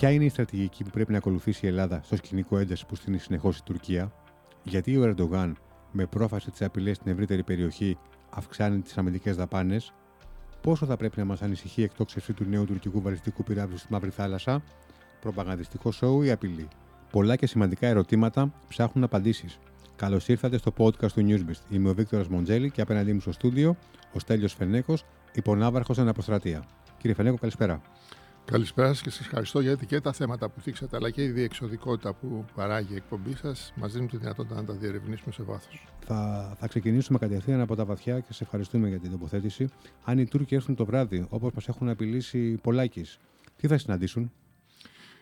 Ποια είναι η στρατηγική που πρέπει να ακολουθήσει η Ελλάδα στο σκηνικό ένταση που στείνει συνεχώς η Τουρκία, γιατί ο Ερντογάν με πρόφαση τη απειλές στην ευρύτερη περιοχή αυξάνει τις αμυντικές δαπάνες, πόσο θα πρέπει να μας ανησυχεί η εκτόξευση του νέου τουρκικού βαλιστικού πυράβλου στη Μαύρη Θάλασσα, προπαγανδιστικό σοου ή απειλή; Πολλά και σημαντικά ερωτήματα ψάχνουν απαντήσεις. Καλώς ήρθατε στο podcast του Newsbeast. Είμαι ο Βίκτορας Μοντζέλη και απέναντί μου στο στούντιο ο Στέλιος Φενέκος, υπονάβαρχος στην Αποστρατεία. Κύριε Φενέκο, καλησπέρα. Καλησπέρα και σας ευχαριστώ γιατί και τα θέματα που θίξατε αλλά και η διεξοδικότητα που παράγει η εκπομπή σας μας δίνουν τη δυνατότητα να τα διερευνήσουμε σε βάθος. Θα, θα ξεκινήσουμε κατευθείαν από τα βαθιά και σε ευχαριστούμε για την τοποθέτηση. Αν οι Τούρκοι έρθουν το βράδυ, όπως μας έχουν απειλήσει πολλάκι, τι θα συναντήσουν;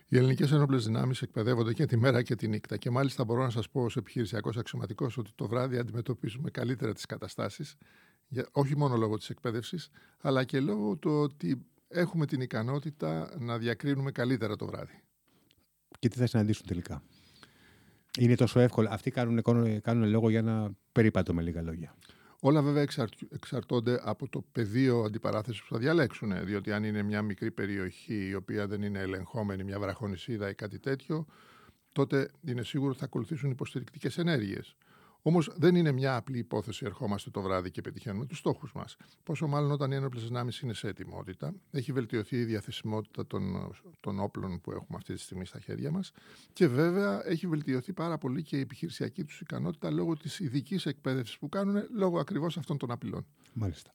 Οι ελληνικές ενόπλες δυνάμεις εκπαιδεύονται και τη μέρα και τη νύχτα. Και μάλιστα μπορώ να σας πω ως επιχειρησιακός αξιωματικός ότι το βράδυ αντιμετωπίζουμε καλύτερα τις καταστάσεις, όχι μόνο λόγω της εκπαίδευσης, αλλά και λόγω του ότι έχουμε την ικανότητα να διακρίνουμε καλύτερα το βράδυ. Και τι θα συναντήσουν τελικά; Είναι τόσο εύκολο. Αυτοί κάνουν, κάνουν λόγο για ένα περίπατο με λίγα λόγια. Όλα βέβαια εξαρτώνται από το πεδίο αντιπαράθεσης που θα διαλέξουν. Διότι αν είναι μια μικρή περιοχή η οποία δεν είναι ελεγχόμενη, μια βραχονισίδα ή κάτι τέτοιο, τότε είναι σίγουρο ότι θα ακολουθήσουν υποστηρικτικές ενέργειες. Όμως δεν είναι μια απλή υπόθεση ερχόμαστε το βράδυ και πετυχαίνουμε τους στόχους μας. Πόσο μάλλον όταν οι ένοπλες δυνάμεις είναι σε ετοιμότητα, έχει βελτιωθεί η διαθεσιμότητα των, των όπλων που έχουμε αυτή τη στιγμή στα χέρια μας και βέβαια έχει βελτιωθεί πάρα πολύ και η επιχειρησιακή τους ικανότητα λόγω της ειδικής εκπαίδευσης που κάνουν λόγω ακριβώς αυτών των απειλών. Μάλιστα.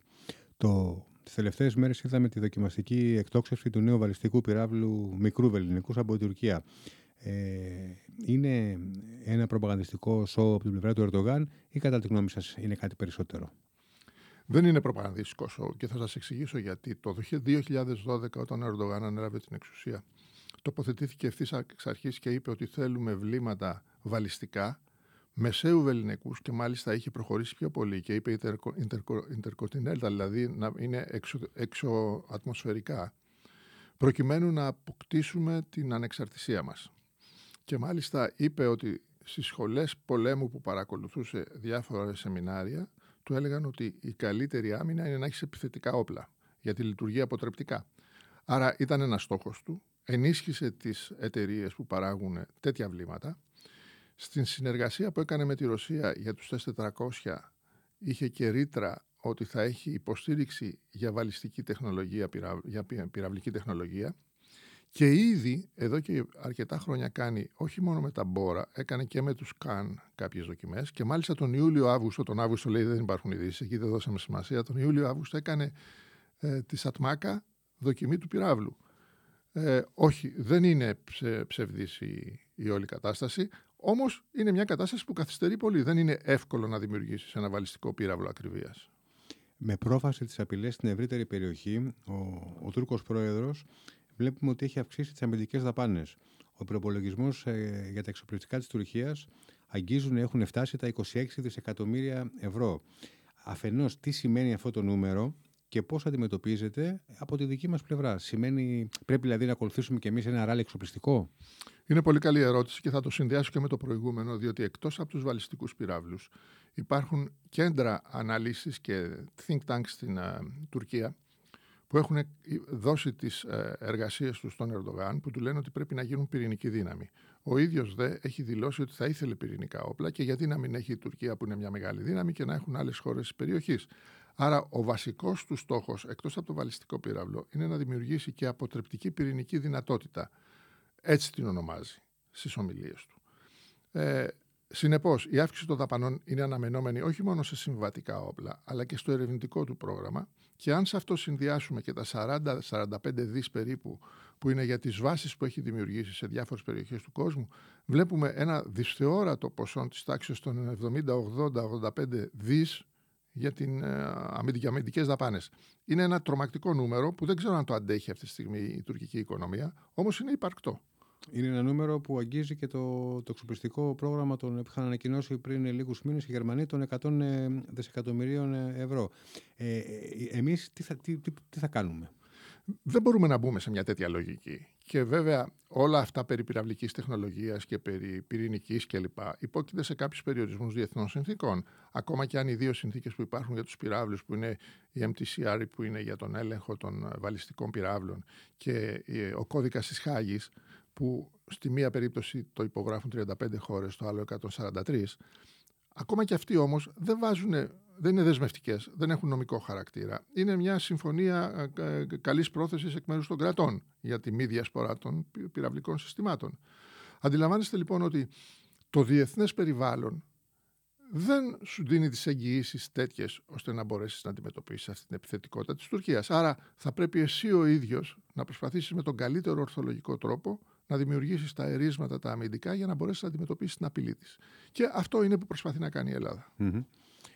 Το, Τις τελευταίες μέρες είδαμε τη δοκιμαστική εκτόξευση του νέου βαλιστικού πυράβλου μικρού βεληνικού από την Τουρκία ε, είναι ένα προπαγανδιστικό σοου από την πλευρά του Ερντογάν ή κατά τη γνώμη σας είναι κάτι περισσότερο; Δεν είναι προπαγανδιστικό σοου και θα σας εξηγήσω γιατί. Το 2012 όταν ο Ερντογάν ανέλαβε την εξουσία τοποθετήθηκε ευθύς εξ αρχής και είπε ότι θέλουμε βλήματα βαλιστικά μεσαίου βεληνικούς και μάλιστα είχε προχωρήσει πιο πολύ και είπε intercontinental, δηλαδή να είναι εξω, εξωατμοσφαιρικά προκειμένου να αποκτήσουμε την ανεξαρτησία μας. Και μάλιστα είπε ότι στις σχολές πολέμου που παρακολουθούσε διάφορα σεμινάρια του έλεγαν ότι η καλύτερη άμυνα είναι να έχεις επιθετικά όπλα γιατί λειτουργεί αποτρεπτικά. Άρα ήταν ένας στόχος του, ενίσχυσε τις εταιρείες που παράγουν τέτοια βλήματα. Στην συνεργασία που έκανε με τη Ρωσία για τους S400 είχε και ρήτρα ότι θα έχει υποστήριξη για βαλιστική τεχνολογία, για πυραυλική τεχνολογία και ήδη εδώ και αρκετά χρόνια κάνει όχι μόνο με τα Μπόρα, έκανε και με τους Καν κάποιες δοκιμές και μάλιστα τον Ιούλιο-Αύγουστο, τον Αύγουστο λέει δεν υπάρχουν ειδήσεις, εκεί δεν δώσαμε σημασία, τον Ιούλιο-Αύγουστο έκανε ε, τη Σατμάκα δοκιμή του πυράβλου. Ε, όχι, δεν είναι ψε, ψευδής η, η όλη κατάσταση, όμως είναι μια κατάσταση που καθυστερεί πολύ. Δεν είναι εύκολο να δημιουργήσεις ένα βαλιστικό πύραυλο ακριβίας. Με πρόφαση τις απειλές στην ευρύτερη περιοχή, ο, ο Τούρκος πρόεδρος βλέπουμε ότι έχει αυξήσει τις αμυντικές δαπάνες. Ο προπολογισμός ε, για τα εξοπλιστικά της Τουρκίας αγγίζουν, έχουν φτάσει τα 26 δισεκατομμύρια ευρώ. Αφενός, τι σημαίνει αυτό το νούμερο και πώς αντιμετωπίζεται από τη δική μας πλευρά; Σημαίνει, πρέπει δηλαδή να ακολουθήσουμε κι εμείς ένα ράλι εξοπλιστικό; Είναι πολύ καλή ερώτηση και θα το συνδυάσω και με το προηγούμενο, διότι εκτός από τους βαλιστικούς πυράβλους υπάρχουν κέντρα αναλύσεις και think tanks στην uh, Τουρκία που έχουν δώσει τις ε, εργασίες τους στον Ερντογάν, που του λένε ότι πρέπει να γίνουν πυρηνική δύναμη. Ο ίδιος δε έχει δηλώσει ότι θα ήθελε πυρηνικά όπλα και γιατί να μην έχει η Τουρκία που είναι μια μεγάλη δύναμη και να έχουν άλλες χώρες της περιοχής. Άρα, ο βασικός του στόχος, εκτός από το βαλιστικό πύραυλο, είναι να δημιουργήσει και αποτρεπτική πυρηνική δυνατότητα. Έτσι την ονομάζει στις ομιλίες του. Ε, Συνεπώς, η αύξηση των δαπανών είναι αναμενόμενη όχι μόνο σε συμβατικά όπλα, αλλά και στο ερευνητικό του πρόγραμμα. Και αν σε αυτό συνδυάσουμε και τα 40-45 δις περίπου που είναι για τις βάσεις που έχει δημιουργήσει σε διάφορες περιοχές του κόσμου, βλέπουμε ένα δυσθεώρατο ποσό της τάξης των 70-80-85 δις για, την, ε, για αμυντικές δαπάνες. Είναι ένα τρομακτικό νούμερο που δεν ξέρω αν το αντέχει αυτή τη στιγμή η τουρκική οικονομία, όμως είναι υπαρκτό. Είναι ένα νούμερο που αγγίζει και το, το εξοπλιστικό πρόγραμμα των που είχαν ανακοινώσει πριν λίγους μήνες οι Γερμανοί των 100 ε, δισεκατομμυρίων ε, ευρώ. Ε, ε Εμείς τι θα, τι, τι, θα κάνουμε; Δεν μπορούμε να μπούμε σε μια τέτοια λογική. και βέβαια όλα αυτά περί πυραυλικής τεχνολογίας και περί πυρηνικής κλπ. υπόκειται σε κάποιους περιορισμούς διεθνών συνθήκων. Ακόμα και αν οι δύο συνθήκες που υπάρχουν για τους πυράβλους που είναι η MTCR που είναι για τον έλεγχο των βαλιστικών πυράβλων και ο κώδικας της Χάγης που στη μία περίπτωση το υπογράφουν 35 χώρες, στο άλλο 143. Ακόμα και αυτοί όμως δεν βάζουν δεν είναι δεσμευτικές, δεν έχουν νομικό χαρακτήρα. Είναι μια συμφωνία ε, ε, καλής πρόθεσης εκ μέρους των κρατών για τη μη διασπορά των πυραυλικών συστημάτων. Αντιλαμβάνεστε λοιπόν ότι το διεθνές περιβάλλον δεν σου δίνει τις εγγυήσεις τέτοιες ώστε να μπορέσεις να αντιμετωπίσεις αυτή την επιθετικότητα της Τουρκίας. Άρα θα πρέπει εσύ ο ίδιος να προσπαθήσεις με τον καλύτερο ορθολογικό τρόπο να δημιουργήσεις τα ερίσματα τα αμυντικά για να μπορέσεις να αντιμετωπίσεις την απειλή της. Και αυτό είναι που προσπαθεί να κάνει η Ελλάδα.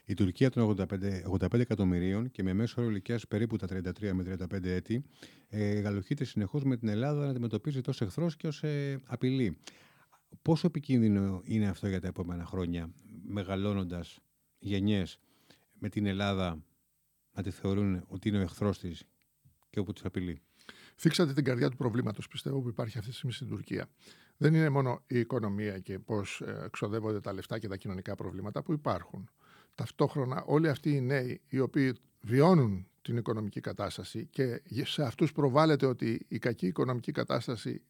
Η Τουρκία των 85, 85 εκατομμυρίων και με μέσο όρο ηλικίας περίπου τα 33 με 35 έτη, ε, γαλοχείται συνεχώς με την Ελλάδα να αντιμετωπίζει ω εχθρός και ως ε, απειλή. Πόσο επικίνδυνο είναι αυτό για τα επόμενα χρόνια, μεγαλώνοντας γενιές με την Ελλάδα να τη θεωρούν ότι είναι ο εχθρός της και όπου της απειλεί; Φίξατε την καρδιά του προβλήματος, πιστεύω, που υπάρχει αυτή τη στιγμή στην Τουρκία. Δεν είναι μόνο η οικονομία και πώς ε, εξοδεύονται τα λεφτά και τα κοινωνικά προβλήματα που υπάρχουν ταυτόχρονα όλοι αυτοί οι νέοι οι οποίοι βιώνουν την οικονομική κατάσταση και σε αυτούς προβάλλεται ότι η κακή οικονομική κατάσταση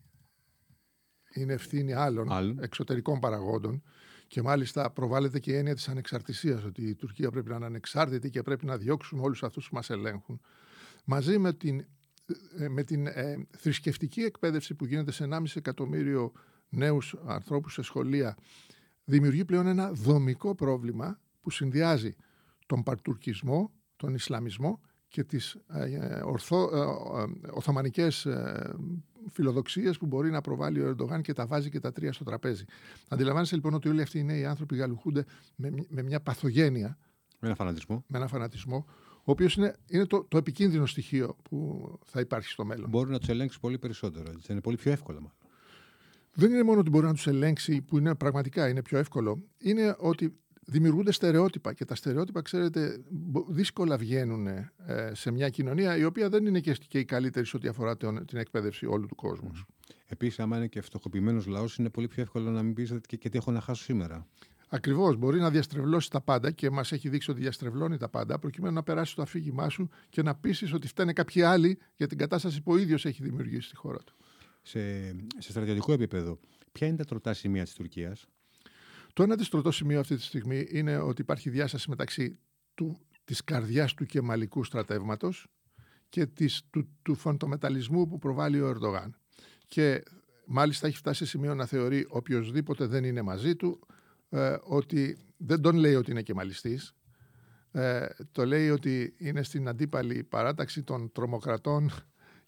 είναι ευθύνη άλλων Άλλον. εξωτερικών παραγόντων και μάλιστα προβάλλεται και η έννοια της ανεξαρτησίας ότι η Τουρκία πρέπει να είναι ανεξάρτητη και πρέπει να διώξουμε όλους αυτούς που μας ελέγχουν μαζί με την, ε, με την ε, θρησκευτική εκπαίδευση που γίνεται σε 1,5 εκατομμύριο νέους ανθρώπους σε σχολεία δημιουργεί πλέον ένα δομικό πρόβλημα που συνδυάζει τον παρτουρκισμό, τον Ισλαμισμό και τις ε, ορθο, ε, ε, οθωμανικές ε, φιλοδοξίες που μπορεί να προβάλλει ο Ερντογάν και τα βάζει και τα τρία στο τραπέζι. Αντιλαμβάνεσαι λοιπόν ότι όλοι αυτοί οι νέοι άνθρωποι γαλουχούνται με, με μια παθογένεια. Με ένα φανατισμό. Με ένα φανατισμό, ο οποίος είναι, είναι το, το επικίνδυνο στοιχείο που θα υπάρχει στο μέλλον. Μπορεί να τους ελέγξει πολύ περισσότερο. Έτσι. Είναι πολύ πιο εύκολο μάλλον. Δεν είναι μόνο ότι μπορεί να τους ελέγξει, που είναι πραγματικά είναι πιο εύκολο. Είναι ότι δημιουργούνται στερεότυπα και τα στερεότυπα, ξέρετε, δύσκολα βγαίνουν ε, σε μια κοινωνία η οποία δεν είναι και η καλύτερη σε ό,τι αφορά την εκπαίδευση όλου του κόσμου. Mm. Επίσης, άμα είναι και φτωχοποιημένος λαός, είναι πολύ πιο εύκολο να μην πει και, και τι έχω να χάσω σήμερα. Ακριβώς. Μπορεί να διαστρεβλώσει τα πάντα και μας έχει δείξει ότι διαστρεβλώνει τα πάντα, προκειμένου να περάσει το αφήγημά σου και να πείσεις ότι φταίνε κάποιοι άλλοι για την κατάσταση που ο ίδιος έχει δημιουργήσει στη χώρα του. Σε, σε στρατιωτικό επίπεδο, ποια είναι τα τροτά σημεία της Τουρκίας, το ένα στρωτό σημείο αυτή τη στιγμή είναι ότι υπάρχει διάσταση μεταξύ του, της καρδιάς του κεμαλικού στρατεύματος και της, του, του φαντομεταλλισμού που προβάλλει ο Ερντογάν. Και μάλιστα έχει φτάσει σε σημείο να θεωρεί οποιοδήποτε δεν είναι μαζί του ε, ότι δεν τον λέει ότι είναι κεμαλιστής, ε, το λέει ότι είναι στην αντίπαλη παράταξη των τρομοκρατών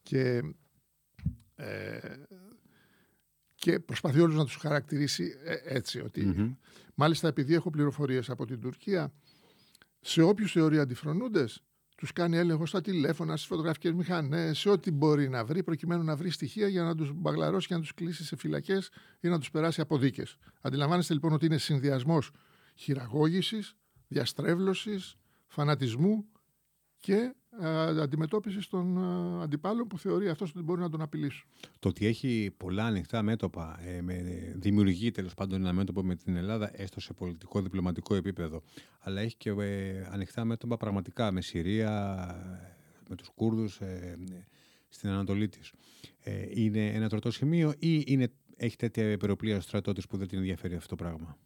και ε, και προσπαθεί όλους να τους χαρακτηρίσει ε, έτσι. Ότι... Μάλιστα επειδή έχω πληροφορίες από την Τουρκία, σε όποιους θεωρεί αντιφρονούντες, τους κάνει έλεγχο στα τηλέφωνα, στις φωτογραφικές μηχανές, σε ό,τι μπορεί να βρει, προκειμένου να βρει στοιχεία για να τους μπαγλαρώσει και να τους κλείσει σε φυλακές ή να τους περάσει από δίκες. Αντιλαμβάνεστε λοιπόν ότι είναι συνδυασμός χειραγώγησης, διαστρέβλωσης, φανατισμού και ε, αντιμετώπιση των ε, αντιπάλων που θεωρεί αυτός ότι μπορεί να τον απειλήσουν. Το ότι έχει πολλά ανοιχτά μέτωπα, ε, με, δημιουργεί τέλος πάντων ένα μέτωπο με την Ελλάδα, έστω σε πολιτικό διπλωματικό επίπεδο, αλλά έχει και ε, ανοιχτά μέτωπα πραγματικά με Συρία, με τους Κούρδους ε, στην Ανατολή της. Ε, είναι ένα τροτό σημείο ή είναι, έχει τέτοια υπεροπλία ο στρατό που δεν την ενδιαφέρει αυτό το πράγμα;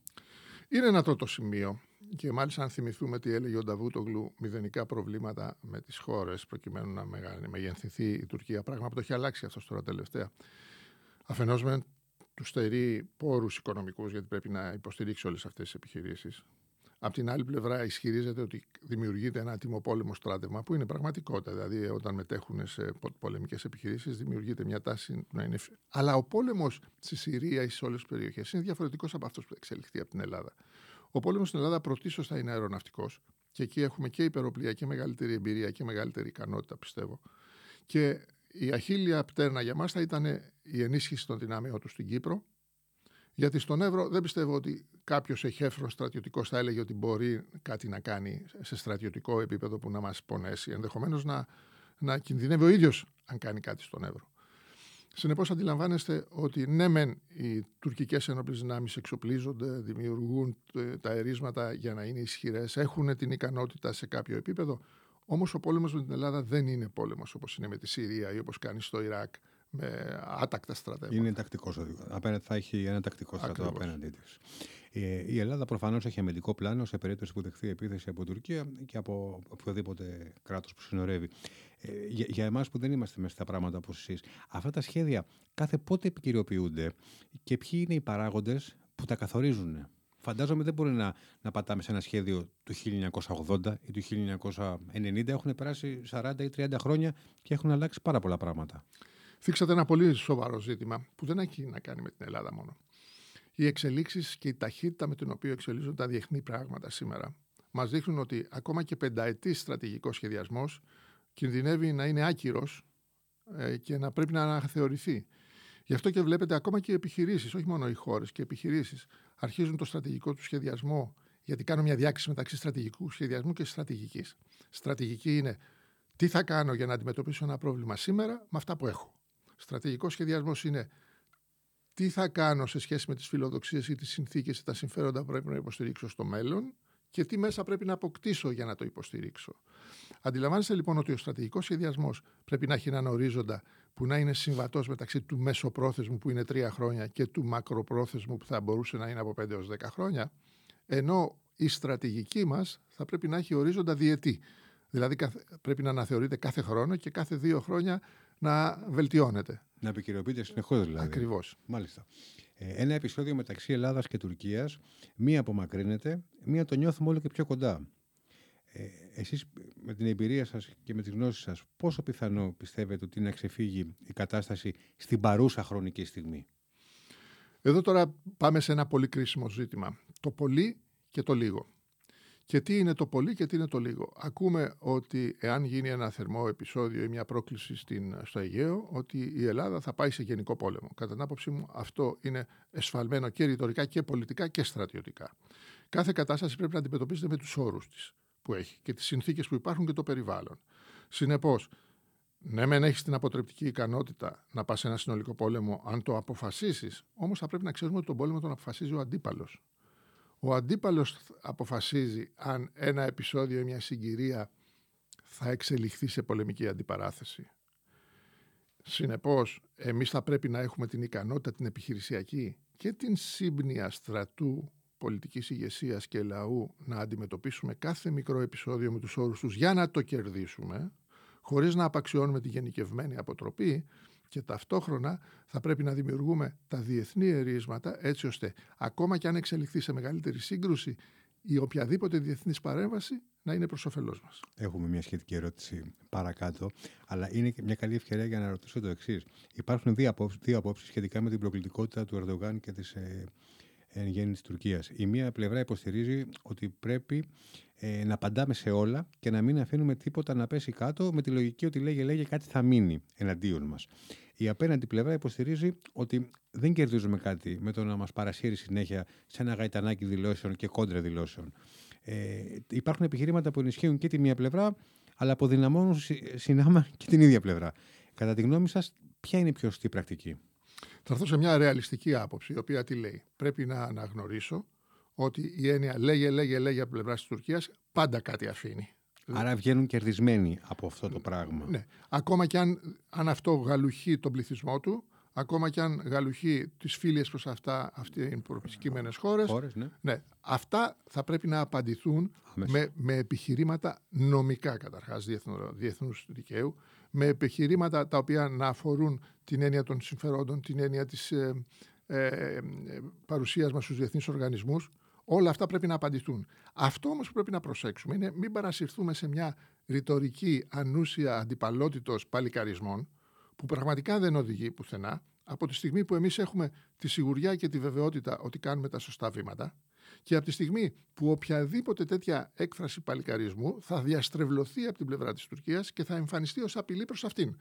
Είναι ένα τροτό σημείο. Και μάλιστα αν θυμηθούμε τι έλεγε ο Νταβούτογλου, μηδενικά προβλήματα με τις χώρες προκειμένου να μεγενθυνθεί η Τουρκία, πράγμα που το έχει αλλάξει αυτός τώρα τελευταία. Αφενός με τους στερεί πόρους οικονομικούς γιατί πρέπει να υποστηρίξει όλες αυτές τις επιχειρήσεις. Απ' την άλλη πλευρά ισχυρίζεται ότι δημιουργείται ένα τιμοπόλεμο στράτευμα που είναι πραγματικότητα. Δηλαδή, όταν μετέχουν σε πολεμικές επιχειρήσεις, δημιουργείται μια τάση να είναι. Αλλά ο πόλεμος στη Συρία ή σε όλες τις περιοχές είναι διαφορετικός από αυτός που εξελιχθεί από την Ελλάδα. Ο πόλεμος στην Ελλάδα πρωτίστως θα είναι αεροναυτικός. Και εκεί έχουμε και υπεροπλία και μεγαλύτερη εμπειρία και μεγαλύτερη ικανότητα, πιστεύω. Και η αχίλια πτέρνα για μας θα ήταν η ενίσχυση των δυνάμεων τους στην Κύπρο. Γιατί στον Εύρο δεν πιστεύω ότι κάποιος εχέφρος στρατιωτικός θα έλεγε ότι μπορεί κάτι να κάνει σε στρατιωτικό επίπεδο που να μας πονέσει. Ενδεχομένως να, να κινδυνεύει ο ίδιος αν κάνει κάτι στον Εύρο. Συνεπώς αντιλαμβάνεστε ότι ναι μεν οι τουρκικές ενόπλες δυνάμεις εξοπλίζονται, δημιουργούν τα ερίσματα για να είναι ισχυρές, έχουν την ικανότητα σε κάποιο επίπεδο, όμως ο πόλεμος με την Ελλάδα δεν είναι πόλεμος όπως είναι με τη Συρία ή όπως κάνει στο Ιράκ με άτακτα στρατεύματα. Είναι τακτικός. Απέναντι θα έχει ένα τακτικό στρατό απέναντί της. Ε, η Ελλάδα προφανώς έχει αμυντικό πλάνο σε περίπτωση που δεχθεί επίθεση από Τουρκία και από οποιοδήποτε κράτος που συνορεύει. Ε, για, για εμάς που δεν είμαστε μέσα στα πράγματα όπως εσείς, αυτά τα σχέδια κάθε πότε επικυριοποιούνται και ποιοι είναι οι παράγοντες που τα καθορίζουν; Φαντάζομαι δεν μπορεί να, να πατάμε σε ένα σχέδιο του 1980 ή του 1990. Έχουν περάσει 40 ή 30 χρόνια και έχουν αλλάξει πάρα πολλά πράγματα. Θίξατε ένα πολύ σοβαρό ζήτημα που δεν έχει να κάνει με την Ελλάδα μόνο. Οι εξελίξεις και η ταχύτητα με την οποία εξελίσσονται τα διεθνή πράγματα σήμερα μας δείχνουν ότι ακόμα και πενταετής στρατηγικός σχεδιασμός κινδυνεύει να είναι άκυρος ε, και να πρέπει να αναθεωρηθεί. Γι' αυτό και βλέπετε ακόμα και οι επιχειρήσεις, όχι μόνο οι χώρες και οι επιχειρήσεις, αρχίζουν το στρατηγικό τους σχεδιασμό, γιατί κάνω μια διάκριση μεταξύ στρατηγικού σχεδιασμού και στρατηγικής. Στρατηγική είναι τι θα κάνω για να αντιμετωπίσω ένα πρόβλημα σήμερα με αυτά που έχω. Στρατηγικός σχεδιασμός είναι τι θα κάνω σε σχέση με τις φιλοδοξίες ή τις συνθήκες ή τα συμφέροντα που πρέπει να υποστηρίξω στο μέλλον και τι μέσα πρέπει να αποκτήσω για να το υποστηρίξω. Αντιλαμβάνεστε λοιπόν ότι ο στρατηγικός σχεδιασμός πρέπει να έχει έναν ορίζοντα που να είναι συμβατός μεταξύ του μεσοπρόθεσμου που είναι τρία χρόνια και του μακροπρόθεσμου που θα μπορούσε να είναι από 5 έως 10 χρόνια. Ενώ η στρατηγική μας θα πρέπει να έχει ορίζοντα διετή. Δηλαδή πρέπει να αναθεωρείται κάθε χρόνο και κάθε δύο χρόνια να βελτιώνεται. Να επικαιροποιείται συνεχώς δηλαδή. Ακριβώς. Μάλιστα. Ε, ένα επεισόδιο μεταξύ Ελλάδας και Τουρκίας, μία απομακρύνεται, μία το νιώθουμε όλο και πιο κοντά. Ε, εσείς με την εμπειρία σας και με τη γνώση σας πόσο πιθανό πιστεύετε ότι είναι να ξεφύγει η κατάσταση στην παρούσα χρονική στιγμή; Εδώ τώρα πάμε σε ένα πολύ κρίσιμο ζήτημα. Το πολύ και το λίγο. Και τι είναι το πολύ και τι είναι το λίγο. Ακούμε ότι εάν γίνει ένα θερμό επεισόδιο ή μια πρόκληση στην, στο Αιγαίο, ότι η Ελλάδα θα πάει σε γενικό πόλεμο. Κατά την άποψή μου αυτό είναι εσφαλμένο και ρητορικά και πολιτικά και στρατιωτικά. Κάθε κατάσταση πρέπει να αντιμετωπίζεται με τους όρους της που έχει και τις συνθήκες που υπάρχουν και το περιβάλλον. Συνεπώς, ναι, μεν έχεις την αποτρεπτική ικανότητα να πας σε ένα συνολικό πόλεμο, αν το αποφασίσεις, όμως θα πρέπει να ξέρουμε ότι τον πόλεμο τον αποφασίζει ο αντίπαλος. Ο αντίπαλος αποφασίζει αν ένα επεισόδιο ή μια συγκυρία θα εξελιχθεί σε πολεμική αντιπαράθεση. Συνεπώς, εμείς θα πρέπει να έχουμε την ικανότητα την επιχειρησιακή και την σύμπνοια στρατού, πολιτικής ηγεσίας και λαού να αντιμετωπίσουμε κάθε μικρό επεισόδιο με τους όρους τους για να το κερδίσουμε, χωρίς να απαξιώνουμε τη γενικευμένη αποτροπή, και ταυτόχρονα θα πρέπει να δημιουργούμε τα διεθνή ερίσματα έτσι ώστε ακόμα και αν εξελιχθεί σε μεγαλύτερη σύγκρουση η οποιαδήποτε διεθνής παρέμβαση να είναι προς όφελός μας. Έχουμε μια σχετική ερώτηση παρακάτω, αλλά είναι και μια καλή ευκαιρία για να ρωτήσω το εξής. Υπάρχουν δύο απόψεις, δύο απόψεις σχετικά με την προκλητικότητα του Ερντογάν και της ε, εν γέννη της Τουρκίας. Η μία πλευρά υποστηρίζει ότι πρέπει ε, να απαντάμε σε όλα και να μην αφήνουμε τίποτα να πέσει κάτω με τη λογική ότι λέγε λέγε κάτι θα μείνει εναντίον μας. Η απέναντι πλευρά υποστηρίζει ότι δεν κερδίζουμε κάτι με το να μας παρασύρει συνέχεια σε ένα γαϊτανάκι δηλώσεων και κόντρα δηλώσεων. Ε, υπάρχουν επιχειρήματα που ενισχύουν και τη μία πλευρά, αλλά αποδυναμώνουν συνάμα και την ίδια πλευρά. Κατά τη γνώμη σας, ποια είναι η πιο σωστή πρακτική; Θα έρθω σε μια ρεαλιστική άποψη, η οποία τι λέει; Πρέπει να αναγνωρίσω ότι η έννοια λέγε, λέγε, λέγε από πλευράς της Τουρκίας πάντα κάτι αφήνει. Άρα βγαίνουν κερδισμένοι από αυτό το πράγμα. Ναι. Ακόμα και αν, αν αυτό γαλουχεί τον πληθυσμό του, ακόμα και αν γαλουχεί τις φίλε προς αυτά αυτοί οι προσκύμενε χώρες. Ναι. ναι. Αυτά θα πρέπει να απαντηθούν με, με επιχειρήματα νομικά καταρχάς διεθνούς δικαίου, με επιχειρήματα τα οποία να αφορούν την έννοια των συμφερόντων, την έννοια της ε, ε, ε, παρουσίας μας στους διεθνείς οργανισμούς. Όλα αυτά πρέπει να απαντηθούν. Αυτό όμως που πρέπει να προσέξουμε είναι μην παρασυρθούμε σε μια ρητορική ανούσια αντιπαλότητος παλικαρισμών που πραγματικά δεν οδηγεί πουθενά από τη στιγμή που εμείς έχουμε τη σιγουριά και τη βεβαιότητα ότι κάνουμε τα σωστά βήματα και από τη στιγμή που οποιαδήποτε τέτοια έκφραση παλικαρισμού θα διαστρεβλωθεί από την πλευρά της Τουρκίας και θα εμφανιστεί ως απειλή προς αυτήν.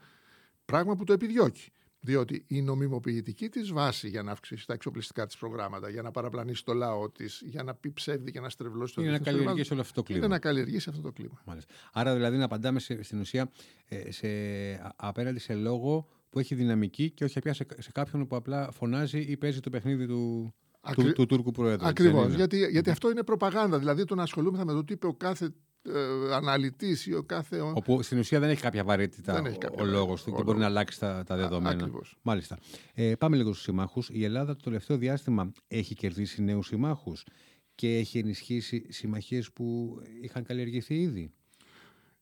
Πράγμα που το επιδιώκει. Διότι η νομιμοποιητική της βάση για να αυξήσει τα εξοπλιστικά της προγράμματα, για να παραπλανήσει το λαό της, για να πει ψεύδι και να στρεβλώσει το Είναι να καλλιεργήσει όλο αυτό το κλίμα. Είναι να καλλιεργήσει αυτό το κλίμα. Μάλιστα. Άρα δηλαδή να απαντάμε στην ουσία ε, σε, απέναντι σε λόγο που έχει δυναμική και όχι πια σε, σε κάποιον που απλά φωνάζει ή παίζει το παιχνίδι του, Ακρι- του, του Τούρκου Προέδρου. Ακριβώ. δεν είναι; Γιατί, γιατί αυτό είναι προπαγάνδα. Δηλαδή το να ασχολούμεθα με το τι είπε ο κάθε ε, αναλυτής ή ο κάθε. ο- Όπου στην ουσία δεν έχει κάποια βαρύτητα Δεν έχει ο- κάποια ο λόγος βαρύτητα, του ο και μπορεί να λόγος. αλλάξει τα, τα δεδομένα. Ακριβώς. Μάλιστα. Ε, πάμε λίγο στους συμμάχους. Η Ελλάδα το τελευταίο διάστημα έχει κερδίσει νέους συμμάχους και έχει ενισχύσει συμμαχίες που είχαν καλλιεργηθεί ήδη.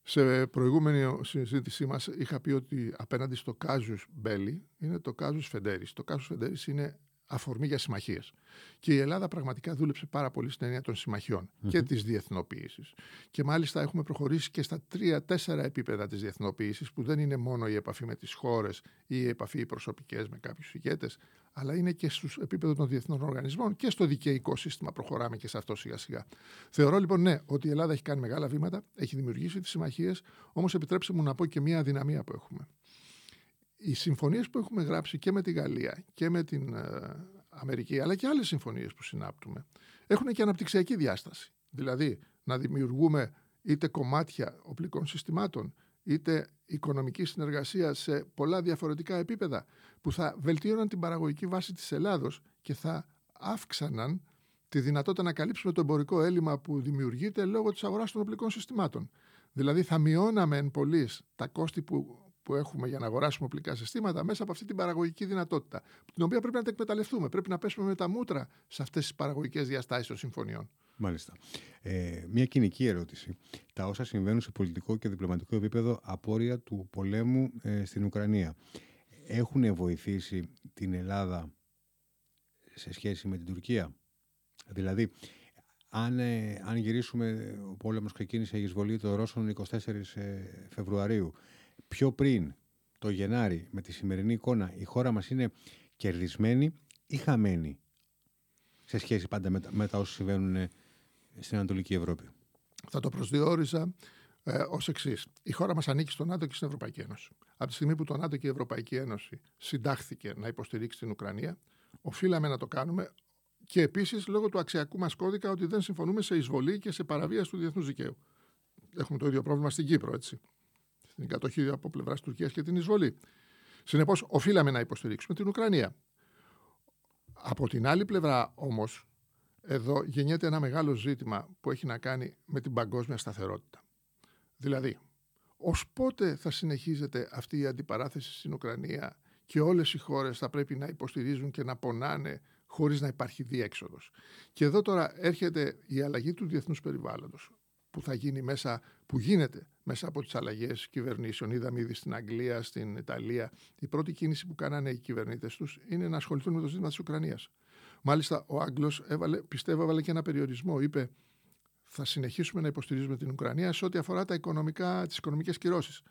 Σε προηγούμενη συζήτησή μας είχα πει ότι απέναντι στο κάζους Μπέλι είναι το κάζους Φεντέρης. Το κάζους Φεντέρης είναι αφορμή για συμμαχίες. Και η Ελλάδα πραγματικά δούλεψε πάρα πολύ στην έννοια των συμμαχιων και της διεθνοποίησης. Και μάλιστα έχουμε προχωρήσει και στα τρία-τέσσερα επίπεδα της διεθνοποίησης, που δεν είναι μόνο η επαφή με τις χώρες ή η επαφή προσωπικές με κάποιους ηγέτες, αλλά είναι και στους επίπεδο των διεθνών οργανισμών και στο δικαιικό σύστημα. Προχωράμε και σε αυτό σιγά-σιγά. Θεωρώ λοιπόν ναι, ότι η Ελλάδα έχει κάνει μεγάλα βήματα, έχει δημιουργήσει τις συμμαχίες, όμως επιτρέψτε μου να πω και μια αδυναμία που έχουμε. Οι συμφωνίες που έχουμε γράψει και με τη Γαλλία και με την ε, Αμερική, αλλά και άλλες συμφωνίες που συνάπτουμε, έχουν και αναπτυξιακή διάσταση. Δηλαδή, να δημιουργούμε είτε κομμάτια οπλικών συστημάτων, είτε οικονομική συνεργασία σε πολλά διαφορετικά επίπεδα, που θα βελτίωναν την παραγωγική βάση της Ελλάδος και θα αύξαναν τη δυνατότητα να καλύψουμε το εμπορικό έλλειμμα που δημιουργείται λόγω της αγοράς των οπλικών συστημάτων. Δηλαδή θα μειώναμε εν πολλής τα κόστη που, που έχουμε για να αγοράσουμε οπλικά συστήματα μέσα από αυτή την παραγωγική δυνατότητα, την οποία πρέπει να την εκμεταλλευτούμε. Πρέπει να πέσουμε με τα μούτρα σε αυτές τις παραγωγικές διαστάσεις των συμφωνιών. Μάλιστα. Ε, μια κοινική ερώτηση. Τα όσα συμβαίνουν σε πολιτικό και διπλωματικό επίπεδο απόρρια του πολέμου ε, στην Ουκρανία έχουν βοηθήσει την Ελλάδα σε σχέση με την Τουρκία; Δηλαδή, αν, ε, αν γυρίσουμε, ο πόλεμος ξεκίνησε η εισβολή των Ρώσων 24 ε, Φεβρουαρίου. Πιο πριν, το Γενάρη, με τη σημερινή εικόνα, η χώρα μας είναι κερδισμένη ή χαμένη σε σχέση πάντα με, τα- με τα όσα συμβαίνουν ε, στην Ανατολική Ευρώπη; Θα το προσδιορίζα ε, ως εξής. Η χώρα μας ανήκει στο ΝΑΤΟ και στην Ευρωπαϊκή Ένωση. Από τη στιγμή που το ΝΑΤΟ και η Ευρωπαϊκή Ένωση συντάχθηκε να υποστηρίξει την Ουκρανία, οφείλαμε να το κάνουμε και επίσης λόγω του αξιακού μας κώδικα ότι δεν συμφωνούμε σε εισβολή και σε παραβίαση του διεθνούς δικαίου. Έχουμε το ίδιο πρόβλημα στην Κύπρο, έτσι. Στην κατοχή από πλευράς Τουρκίας και την εισβολή. Συνεπώς, οφείλαμε να υποστηρίξουμε την Ουκρανία. Από την άλλη πλευρά όμως, εδώ γεννιέται ένα μεγάλο ζήτημα που έχει να κάνει με την παγκόσμια σταθερότητα. Δηλαδή, ως πότε θα συνεχίζεται αυτή η αντιπαράθεση στην Ουκρανία και όλες οι χώρες θα πρέπει να υποστηρίζουν και να πονάνε χωρίς να υπάρχει διέξοδος. Και εδώ τώρα έρχεται η αλλαγή του διεθνούς περιβάλλοντος που θα γίνει μέσα, που γίνεται μέσα από τις αλλαγές κυβερνήσεων. Είδαμε ήδη στην Αγγλία, στην Ιταλία. Η πρώτη κίνηση που κάνανε οι κυβερνήτες τους είναι να ασχοληθούν με το ζήτημα της Ουκρανίας. Μάλιστα, ο Άγγλος έβαλε, πιστεύω έβαλε και ένα περιορισμό. Είπε θα συνεχίσουμε να υποστηρίζουμε την Ουκρανία σε ό,τι αφορά τα οικονομικά, τις οικονομικές κυρώσεις.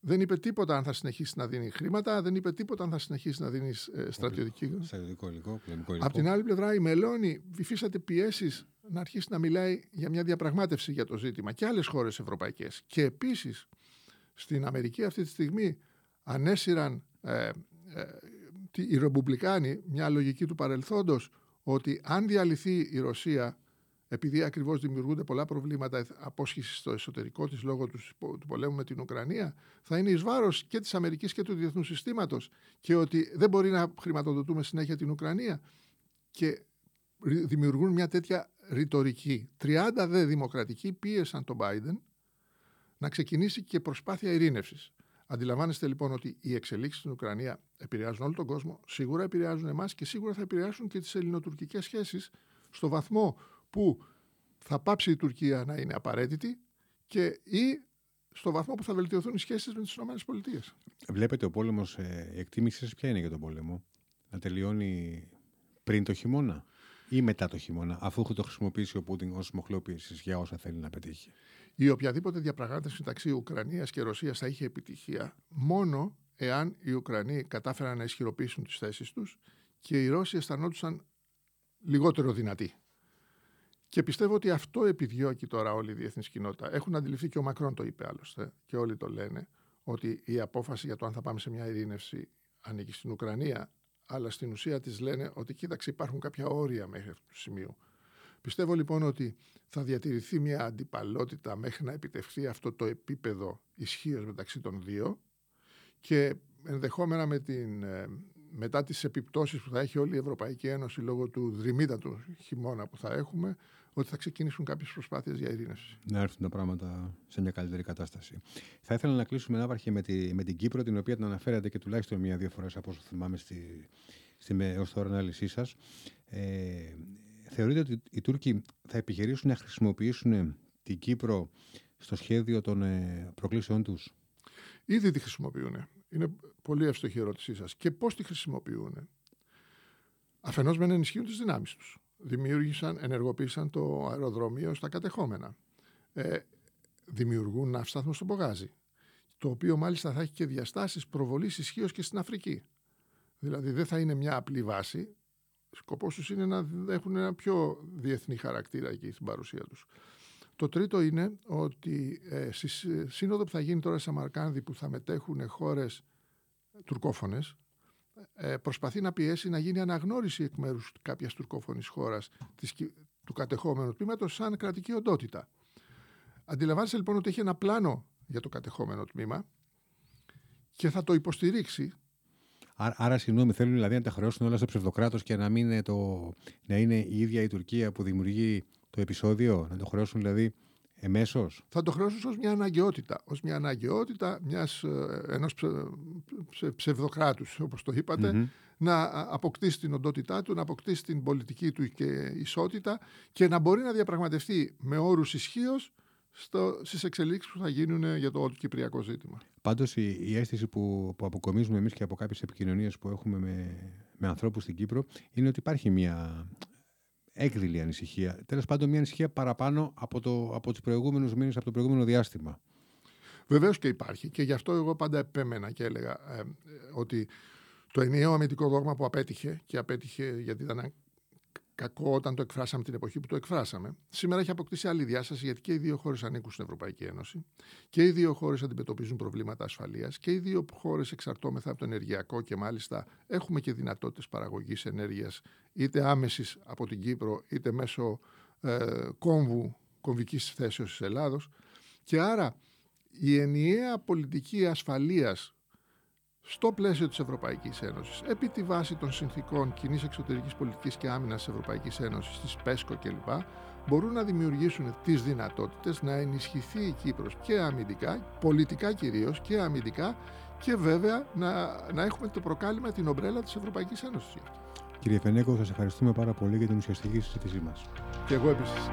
Δεν είπε τίποτα αν θα συνεχίσει να δίνει χρήματα, δεν είπε τίποτα αν θα συνεχίσει να δίνεις ε, στρατιωτική. Στρατιωτικό υλικό, πολεμικό υλικό. Απ' την άλλη πλευρά, η Μελώνη υφίσταται πιέσεις να αρχίσει να μιλάει για μια διαπραγμάτευση για το ζήτημα και άλλες χώρες ευρωπαϊκές. Και επίσης στην Αμερική αυτή τη στιγμή ανέσυραν ε, ε, τι- οι Ρεμπουμπλικάνοι μια λογική του παρελθόντος ότι αν διαλυθεί η Ρωσία επειδή ακριβώς δημιουργούνται πολλά προβλήματα απόσχησης στο εσωτερικό της λόγω τους, του πολέμου με την Ουκρανία, θα είναι εις βάρος και της Αμερικής και του διεθνούς συστήματος και ότι δεν μπορεί να χρηματοδοτούμε συνέχεια την Ουκρανία και ρι- δημιουργούν μια τέτοια ρητορική. 30 δε δημοκρατικοί πίεσαν τον Biden να ξεκινήσει και προσπάθεια ειρήνευσης. Αντιλαμβάνεστε λοιπόν ότι οι εξελίξεις στην Ουκρανία επηρεάζουν όλο τον κόσμο, σίγουρα επηρεάζουν εμάς και σίγουρα θα επηρεάσουν και τις ελληνοτουρκικές σχέσεις στο βαθμό που θα πάψει η Τουρκία να είναι απαραίτητη και ή στο βαθμό που θα βελτιωθούν οι σχέσεις με τις ΗΠΑ. Βλέπετε ο πόλεμος, ε, η εκτίμησή σας ποια είναι για τον πόλεμο, να τελειώνει πριν το χειμώνα ή μετά το χειμώνα, αφού το χρησιμοποιήσει ο Πούτιν ως μοχλόπιση για όσα θέλει να πετύχει; Η οποιαδήποτε διαπραγμάτευση μεταξύ Ουκρανίας και Ρωσίας θα είχε επιτυχία μόνο εάν οι Ουκρανοί κατάφεραν να ισχυροποιήσουν τις θέσεις τους και οι Ρώσοι αισθανόντουσαν λιγότερο δυνατοί. Και πιστεύω ότι αυτό επιδιώκει τώρα όλη η διεθνής κοινότητα. Έχουν αντιληφθεί και ο Μακρόν το είπε άλλωστε και όλοι το λένε ότι η απόφαση για το αν θα πάμε σε μια ειρήνευση ανήκει στην Ουκρανία, αλλά στην ουσία της λένε ότι κοίταξε υπάρχουν κάποια όρια μέχρι αυτού του σημείου. Πιστεύω λοιπόν ότι θα διατηρηθεί μια αντιπαλότητα μέχρι να επιτευχθεί αυτό το επίπεδο ισχύως μεταξύ των δύο και ενδεχόμενα με την, ε, μετά τις επιπτώσεις που θα έχει όλη η Ευρωπαϊκή Ένωση λόγω του δρυμύτατου χειμώνα που θα έχουμε, ότι θα ξεκινήσουν κάποιες προσπάθειες για ειρήνευση. Να έρθουν τα πράγματα σε μια καλύτερη κατάσταση. Θα ήθελα να κλείσουμε Ναύαρχε με, τη, με την Κύπρο, την οποία την αναφέρατε και τουλάχιστον μία-δύο φορές από όσο θυμάμαι στη, στη, ως τώρα ανάλυση σας. Ε, θεωρείτε ότι οι Τούρκοι θα επιχειρήσουν να χρησιμοποιήσουν την Κύπρο στο σχέδιο των ε, προκλήσεών τους; Ήδη τη χρησιμοποιούν. Είναι πολύ εύστοχη η ερώτησή σας. Και πώς τη χρησιμοποιούν. Αφενός με να ενισχύουν τις δυνάμεις τους. Δημιούργησαν, ενεργοποίησαν το αεροδρόμιο στα κατεχόμενα. Ε, δημιουργούν ναύσταθμο στον Πογάζι. Το οποίο μάλιστα θα έχει και διαστάσεις προβολής ισχύως και στην Αφρική. Δηλαδή δεν θα είναι μια απλή βάση. Σκοπός τους είναι να έχουν ένα πιο διεθνή χαρακτήρα εκεί στην παρουσία τους. Το τρίτο είναι ότι ε, στη σύνοδο που θα γίνει τώρα σε Σαμαρκάνδη που θα μετέχουν χώρες τουρκόφωνες ε, προσπαθεί να πιέσει να γίνει αναγνώριση εκ μέρους κάποιας τουρκόφωνης χώρας της, του κατεχόμενου τμήματος σαν κρατική οντότητα. Αντιλαμβάνεσαι λοιπόν ότι έχει ένα πλάνο για το κατεχόμενο τμήμα και θα το υποστηρίξει Άρα, άρα συγγνώμη, θέλουν δηλαδή να τα χρεώσουν όλα στο ψευδοκράτος και να, μην είναι το, να είναι η ίδια η Τουρκία που δημιουργεί το επεισόδιο, να το χρεώσουν δηλαδή εμέσως; Θα το χρεώσουν ως μια αναγκαιότητα. Ω μια αναγκαιότητα μιας, ε, ενός ψε, ψευδοκράτους, όπως το είπατε, να αποκτήσει την οντότητά του, να αποκτήσει την πολιτική του και ισότητα και να μπορεί να διαπραγματευτεί με όρους ισχύως στις εξελίξεις που θα γίνουν για το κυπριακό ζήτημα. Πάντως, η, η αίσθηση που, που αποκομίζουμε εμείς και από κάποιες επικοινωνίες που έχουμε με, με ανθρώπους στην Κύπρο είναι ότι υπάρχει μια έκδηλη ανησυχία. Τέλος πάντων, μια ανησυχία παραπάνω από, το, από τους προηγούμενους μήνες, από το προηγούμενο διάστημα. Βεβαίως και υπάρχει. Και γι' αυτό εγώ πάντα επέμενα και έλεγα ε, ότι το ενιαίο αμυντικό δόγμα που απέτυχε και απέτυχε γιατί ήταν κακό όταν το εκφράσαμε την εποχή που το εκφράσαμε. Σήμερα έχει αποκτήσει άλλη διάσταση γιατί και οι δύο χώρες ανήκουν στην Ευρωπαϊκή Ένωση και οι δύο χώρες αντιμετωπίζουν προβλήματα ασφαλείας και οι δύο χώρες εξαρτώμεθα από το ενεργειακό και μάλιστα έχουμε και δυνατότητες παραγωγής ενέργειας είτε άμεσης από την Κύπρο είτε μέσω ε, κόμβου κομβικής θέσεως της Ελλάδος. Και άρα η ενιαία πολιτική ασφαλείας στο πλαίσιο της Ευρωπαϊκής Ένωσης, επί τη βάση των συνθήκων κοινής εξωτερικής πολιτικής και άμυνας της Ευρωπαϊκής Ένωσης, της ΠΕΣΚΟ κλπ, μπορούν να δημιουργήσουν τις δυνατότητες να ενισχυθεί η Κύπρος και αμυντικά, πολιτικά κυρίως και αμυντικά και βέβαια να, να έχουμε το προκάλημα την ομπρέλα της Ευρωπαϊκής Ένωσης. Κύριε Φενέκο, σας ευχαριστούμε πάρα πολύ για την ουσιαστική συζήτησή μας. Και εγώ επίσης.